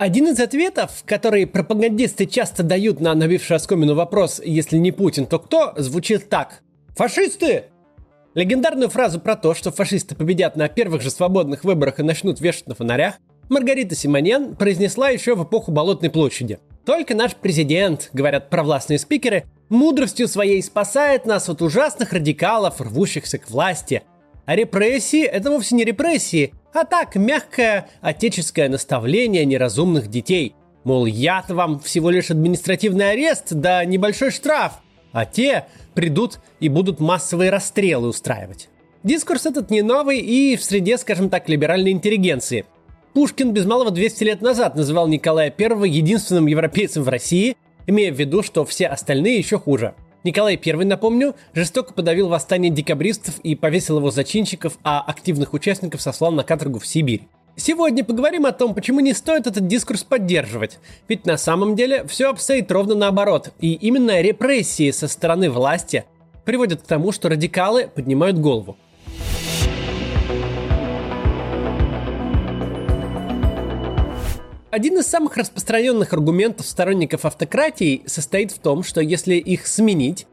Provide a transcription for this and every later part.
Один из ответов, который пропагандисты часто дают на набивший оскомину вопрос «если не Путин, то кто?», звучит так. «Фашисты!» Легендарную фразу про то, что фашисты победят на первых же свободных выборах и начнут вешать на фонарях, Маргарита Симоньян произнесла еще в эпоху Болотной площади. Только наш президент, говорят провластные спикеры, мудростью своей спасает нас от ужасных радикалов, рвущихся к власти. А репрессии – это вовсе не репрессии, а так, мягкое отеческое наставление неразумных детей. Мол, я-то вам всего лишь административный арест, да небольшой штраф, а те придут и будут массовые расстрелы устраивать. Дискурс этот не новый и в среде, скажем так, либеральной интеллигенции. Пушкин без малого 200 лет назад называл Николая I единственным европейцем в России, имея в виду, что все остальные еще хуже – Николай I, напомню, жестоко подавил восстание декабристов и повесил его зачинщиков, а активных участников сослал на каторгу в Сибирь. Сегодня поговорим о том, почему не стоит этот дискурс поддерживать. Ведь на самом деле все обстоит ровно наоборот. И именно репрессии со стороны власти приводят к тому, что радикалы поднимают голову. Один из самых распространенных аргументов сторонников автократии состоит в том, что если их сменить,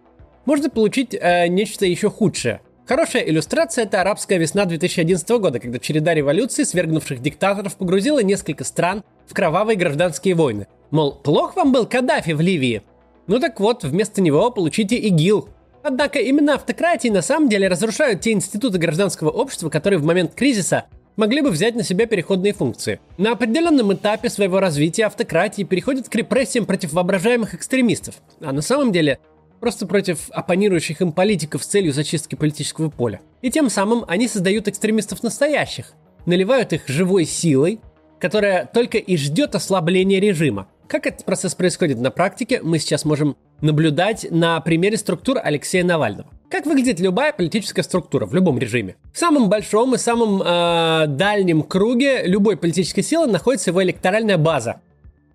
можно получить э, нечто еще худшее. Хорошая иллюстрация – это арабская весна 2011 года, когда череда революций, свергнувших диктаторов, погрузила несколько стран в кровавые гражданские войны. Мол, плох вам был Каддафи в Ливии? Ну так вот, вместо него получите ИГИЛ. Однако именно автократии на самом деле разрушают те институты гражданского общества, которые в момент кризиса могли бы взять на себя переходные функции. На определенном этапе своего развития автократии переходят к репрессиям против воображаемых экстремистов, а на самом деле просто против оппонирующих им политиков с целью зачистки политического поля. И тем самым они создают экстремистов настоящих, наливают их живой силой, которая только и ждет ослабления режима. Как этот процесс происходит на практике, мы сейчас можем наблюдать на примере структур Алексея Навального. Как выглядит любая политическая структура в любом режиме? В самом большом и самом э, дальнем круге любой политической силы находится его электоральная база.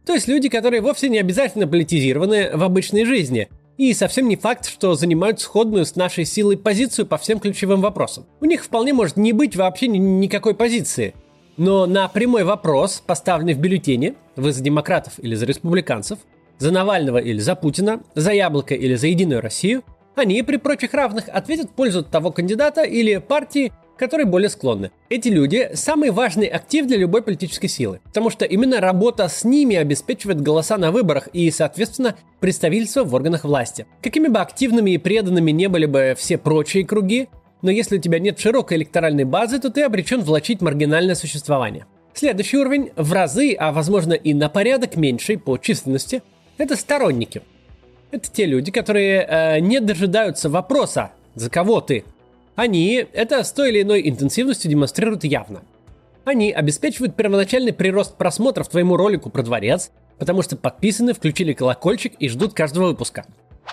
То есть люди, которые вовсе не обязательно политизированы в обычной жизни. И совсем не факт, что занимают сходную с нашей силой позицию по всем ключевым вопросам. У них вполне может не быть вообще ни- никакой позиции. Но на прямой вопрос, поставленный в бюллетене, вы за демократов или за республиканцев, за Навального или за Путина, за Яблоко или за Единую Россию, они при прочих равных ответят в пользу того кандидата или партии, которые более склонны. Эти люди – самый важный актив для любой политической силы, потому что именно работа с ними обеспечивает голоса на выборах и, соответственно, представительство в органах власти. Какими бы активными и преданными не были бы все прочие круги, но если у тебя нет широкой электоральной базы, то ты обречен влачить маргинальное существование. Следующий уровень в разы, а возможно и на порядок меньший по численности – это сторонники – это те люди, которые э, не дожидаются вопроса «За кого ты?». Они это с той или иной интенсивностью демонстрируют явно. Они обеспечивают первоначальный прирост просмотров твоему ролику про дворец, потому что подписаны, включили колокольчик и ждут каждого выпуска.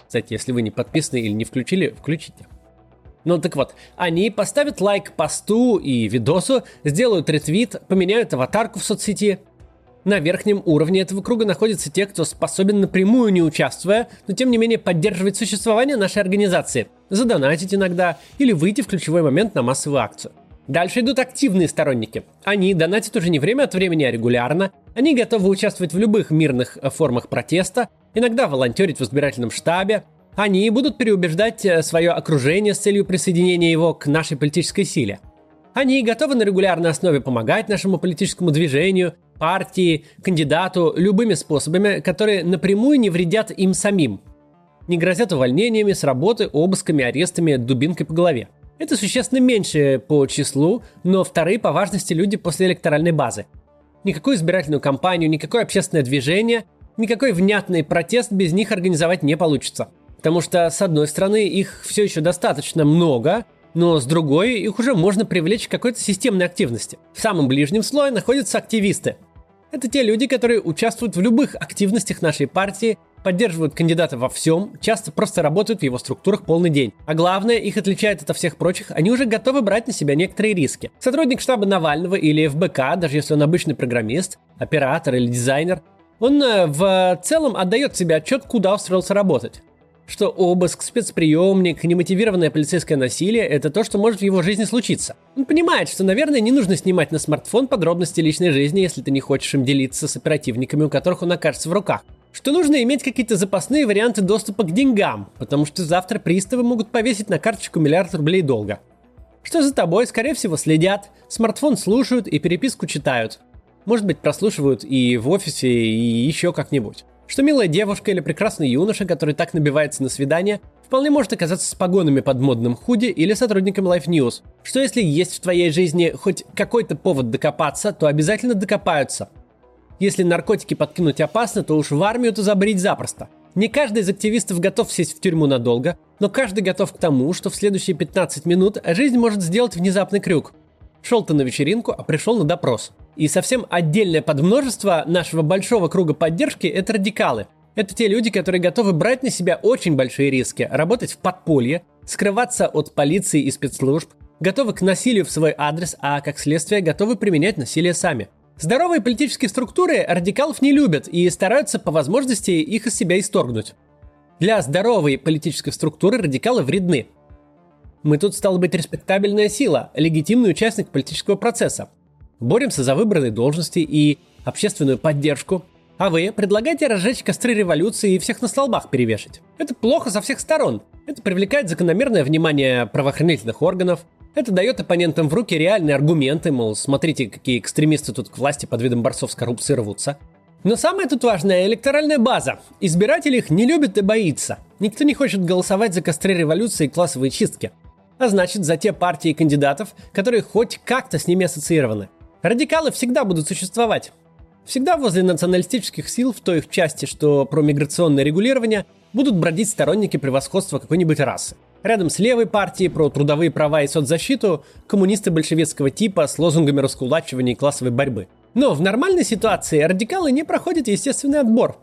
Кстати, если вы не подписаны или не включили, включите. Ну так вот, они поставят лайк посту и видосу, сделают ретвит, поменяют аватарку в соцсети, на верхнем уровне этого круга находятся те, кто способен напрямую не участвуя, но тем не менее поддерживать существование нашей организации, задонатить иногда или выйти в ключевой момент на массовую акцию. Дальше идут активные сторонники. Они донатят уже не время от времени, а регулярно. Они готовы участвовать в любых мирных э, формах протеста, иногда волонтерить в избирательном штабе. Они будут переубеждать э, свое окружение с целью присоединения его к нашей политической силе. Они готовы на регулярной основе помогать нашему политическому движению, партии, кандидату любыми способами, которые напрямую не вредят им самим. Не грозят увольнениями с работы, обысками, арестами, дубинкой по голове. Это существенно меньше по числу, но вторые по важности люди после электоральной базы. Никакую избирательную кампанию, никакое общественное движение, никакой внятный протест без них организовать не получится. Потому что, с одной стороны, их все еще достаточно много, но с другой, их уже можно привлечь к какой-то системной активности. В самом ближнем слое находятся активисты, это те люди, которые участвуют в любых активностях нашей партии, поддерживают кандидата во всем, часто просто работают в его структурах полный день. А главное, их отличает от всех прочих, они уже готовы брать на себя некоторые риски. Сотрудник штаба Навального или ФБК, даже если он обычный программист, оператор или дизайнер, он э, в целом отдает себе отчет, куда устроился работать. Что обыск, спецприемник, немотивированное полицейское насилие – это то, что может в его жизни случиться. Он понимает, что, наверное, не нужно снимать на смартфон подробности личной жизни, если ты не хочешь им делиться с оперативниками, у которых он окажется в руках. Что нужно иметь какие-то запасные варианты доступа к деньгам, потому что завтра приставы могут повесить на карточку миллиард рублей долга. Что за тобой, скорее всего, следят, смартфон слушают и переписку читают. Может быть, прослушивают и в офисе, и еще как-нибудь что милая девушка или прекрасный юноша, который так набивается на свидание, вполне может оказаться с погонами под модным худи или сотрудником Life News. Что если есть в твоей жизни хоть какой-то повод докопаться, то обязательно докопаются. Если наркотики подкинуть опасно, то уж в армию-то забрить запросто. Не каждый из активистов готов сесть в тюрьму надолго, но каждый готов к тому, что в следующие 15 минут жизнь может сделать внезапный крюк. Шел ты на вечеринку, а пришел на допрос. И совсем отдельное подмножество нашего большого круга поддержки – это радикалы. Это те люди, которые готовы брать на себя очень большие риски, работать в подполье, скрываться от полиции и спецслужб, готовы к насилию в свой адрес, а как следствие готовы применять насилие сами. Здоровые политические структуры радикалов не любят и стараются по возможности их из себя исторгнуть. Для здоровой политической структуры радикалы вредны. Мы тут, стала быть, респектабельная сила, легитимный участник политического процесса. Боремся за выбранные должности и общественную поддержку. А вы предлагаете разжечь костры революции и всех на столбах перевешать. Это плохо со всех сторон. Это привлекает закономерное внимание правоохранительных органов. Это дает оппонентам в руки реальные аргументы, мол, смотрите, какие экстремисты тут к власти под видом борцов с коррупцией рвутся. Но самое тут важное – электоральная база. Избиратель их не любит и боится. Никто не хочет голосовать за костры революции и классовые чистки а значит за те партии кандидатов, которые хоть как-то с ними ассоциированы. Радикалы всегда будут существовать. Всегда возле националистических сил в той их части, что про миграционное регулирование, будут бродить сторонники превосходства какой-нибудь расы. Рядом с левой партией про трудовые права и соцзащиту коммунисты большевистского типа с лозунгами раскулачивания и классовой борьбы. Но в нормальной ситуации радикалы не проходят естественный отбор.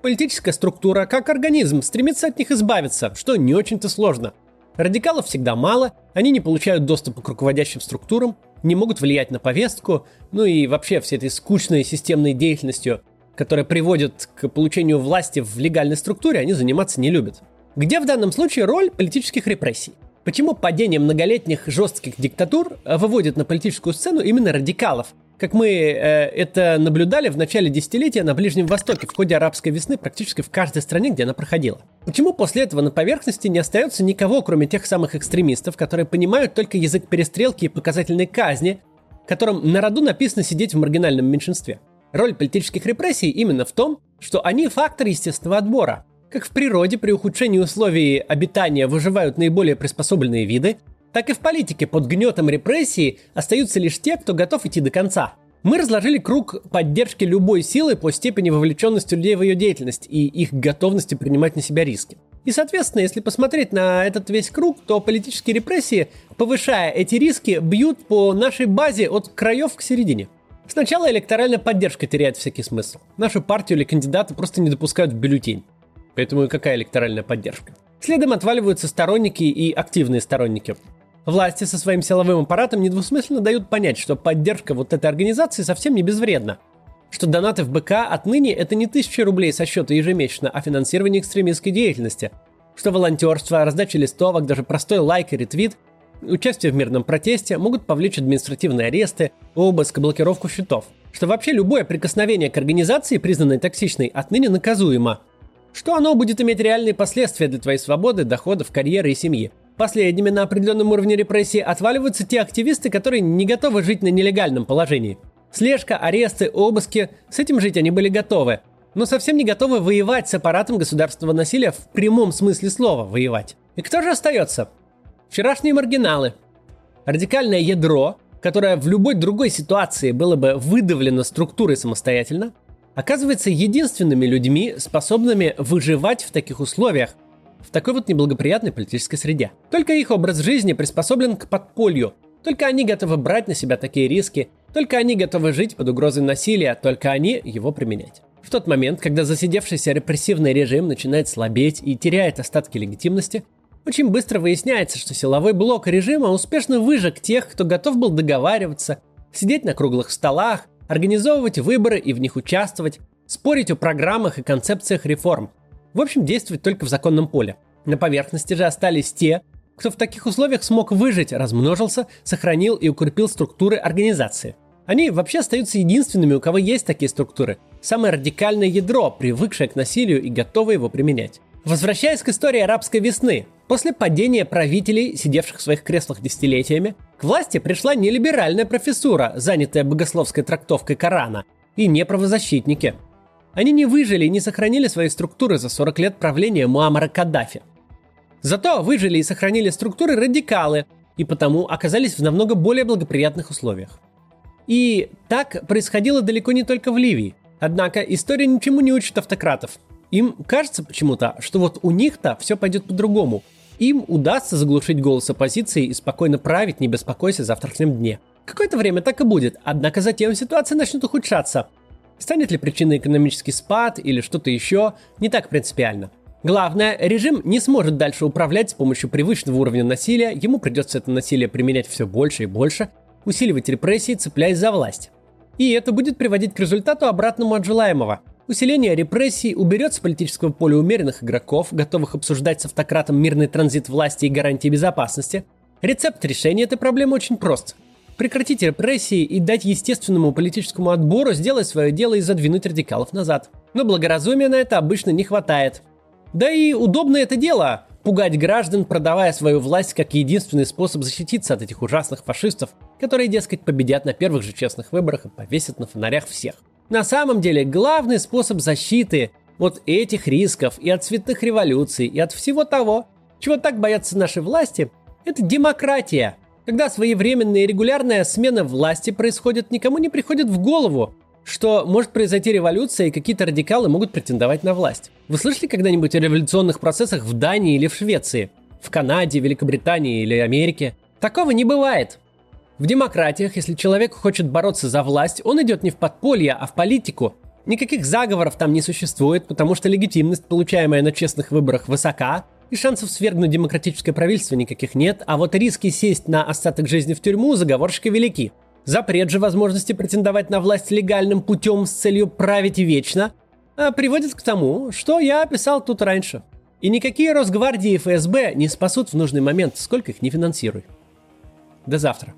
Политическая структура, как организм, стремится от них избавиться, что не очень-то сложно – Радикалов всегда мало, они не получают доступа к руководящим структурам, не могут влиять на повестку, ну и вообще всей этой скучной системной деятельностью, которая приводит к получению власти в легальной структуре, они заниматься не любят. Где в данном случае роль политических репрессий? Почему падение многолетних жестких диктатур выводит на политическую сцену именно радикалов, как мы э, это наблюдали в начале десятилетия на Ближнем Востоке в ходе арабской весны практически в каждой стране, где она проходила. Почему после этого на поверхности не остается никого, кроме тех самых экстремистов, которые понимают только язык перестрелки и показательной казни, которым на роду написано сидеть в маргинальном меньшинстве? Роль политических репрессий именно в том, что они фактор естественного отбора. Как в природе при ухудшении условий обитания выживают наиболее приспособленные виды, так и в политике под гнетом репрессий остаются лишь те, кто готов идти до конца. Мы разложили круг поддержки любой силы по степени вовлеченности людей в ее деятельность и их готовности принимать на себя риски. И, соответственно, если посмотреть на этот весь круг, то политические репрессии, повышая эти риски, бьют по нашей базе от краев к середине. Сначала электоральная поддержка теряет всякий смысл. Нашу партию или кандидата просто не допускают в бюллетень. Поэтому какая электоральная поддержка? Следом отваливаются сторонники и активные сторонники. Власти со своим силовым аппаратом недвусмысленно дают понять, что поддержка вот этой организации совсем не безвредна. Что донаты в БК отныне это не тысячи рублей со счета ежемесячно, а финансирование экстремистской деятельности. Что волонтерство, раздача листовок, даже простой лайк и ретвит, участие в мирном протесте могут повлечь административные аресты, обыск блокировку счетов. Что вообще любое прикосновение к организации, признанной токсичной, отныне наказуемо. Что оно будет иметь реальные последствия для твоей свободы, доходов, карьеры и семьи. Последними на определенном уровне репрессии отваливаются те активисты, которые не готовы жить на нелегальном положении. Слежка, аресты, обыски – с этим жить они были готовы. Но совсем не готовы воевать с аппаратом государственного насилия в прямом смысле слова «воевать». И кто же остается? Вчерашние маргиналы. Радикальное ядро, которое в любой другой ситуации было бы выдавлено структурой самостоятельно, оказывается единственными людьми, способными выживать в таких условиях, в такой вот неблагоприятной политической среде. Только их образ жизни приспособлен к подполью. Только они готовы брать на себя такие риски. Только они готовы жить под угрозой насилия. Только они его применять. В тот момент, когда засидевшийся репрессивный режим начинает слабеть и теряет остатки легитимности, очень быстро выясняется, что силовой блок режима успешно выжег тех, кто готов был договариваться, сидеть на круглых столах, организовывать выборы и в них участвовать, спорить о программах и концепциях реформ – В общем, действовать только в законном поле. На поверхности же остались те, кто в таких условиях смог выжить, размножился, сохранил и укрепил структуры организации. Они вообще остаются единственными, у кого есть такие структуры. Самое радикальное ядро, привыкшее к насилию и готовое его применять. Возвращаясь к истории арабской весны, после падения правителей, сидевших в своих креслах десятилетиями, к власти пришла не либеральная профессура, занятая богословской трактовкой Корана, и не правозащитники. Они не выжили и не сохранили свои структуры за 40 лет правления Муаммара Каддафи. Зато выжили и сохранили структуры радикалы, и потому оказались в намного более благоприятных условиях. И так происходило далеко не только в Ливии. Однако история ничему не учит автократов. Им кажется почему-то, что вот у них-то все пойдет по-другому. Им удастся заглушить голос оппозиции и спокойно править, не беспокойся завтрашнем дне. Какое-то время так и будет, однако затем ситуация начнет ухудшаться. Станет ли причиной экономический спад или что-то еще, не так принципиально. Главное, режим не сможет дальше управлять с помощью привычного уровня насилия, ему придется это насилие применять все больше и больше, усиливать репрессии, цепляясь за власть. И это будет приводить к результату обратному от желаемого. Усиление репрессий уберет с политического поля умеренных игроков, готовых обсуждать с автократом мирный транзит власти и гарантии безопасности. Рецепт решения этой проблемы очень прост. Прекратить репрессии и дать естественному политическому отбору сделать свое дело и задвинуть радикалов назад. Но благоразумия на это обычно не хватает. Да и удобно это дело – пугать граждан, продавая свою власть как единственный способ защититься от этих ужасных фашистов, которые, дескать, победят на первых же честных выборах и повесят на фонарях всех. На самом деле, главный способ защиты от этих рисков и от цветных революций, и от всего того, чего так боятся наши власти, это демократия. Когда своевременная и регулярная смена власти происходит, никому не приходит в голову, что может произойти революция и какие-то радикалы могут претендовать на власть. Вы слышали когда-нибудь о революционных процессах в Дании или в Швеции? В Канаде, Великобритании или Америке? Такого не бывает. В демократиях, если человек хочет бороться за власть, он идет не в подполье, а в политику. Никаких заговоров там не существует, потому что легитимность, получаемая на честных выборах, высока, и шансов свергнуть демократическое правительство никаких нет, а вот риски сесть на остаток жизни в тюрьму заговорщика велики – Запрет же возможности претендовать на власть легальным путем с целью править вечно а, приводит к тому, что я описал тут раньше. И никакие Росгвардии и ФСБ не спасут в нужный момент, сколько их не финансируй. До завтра.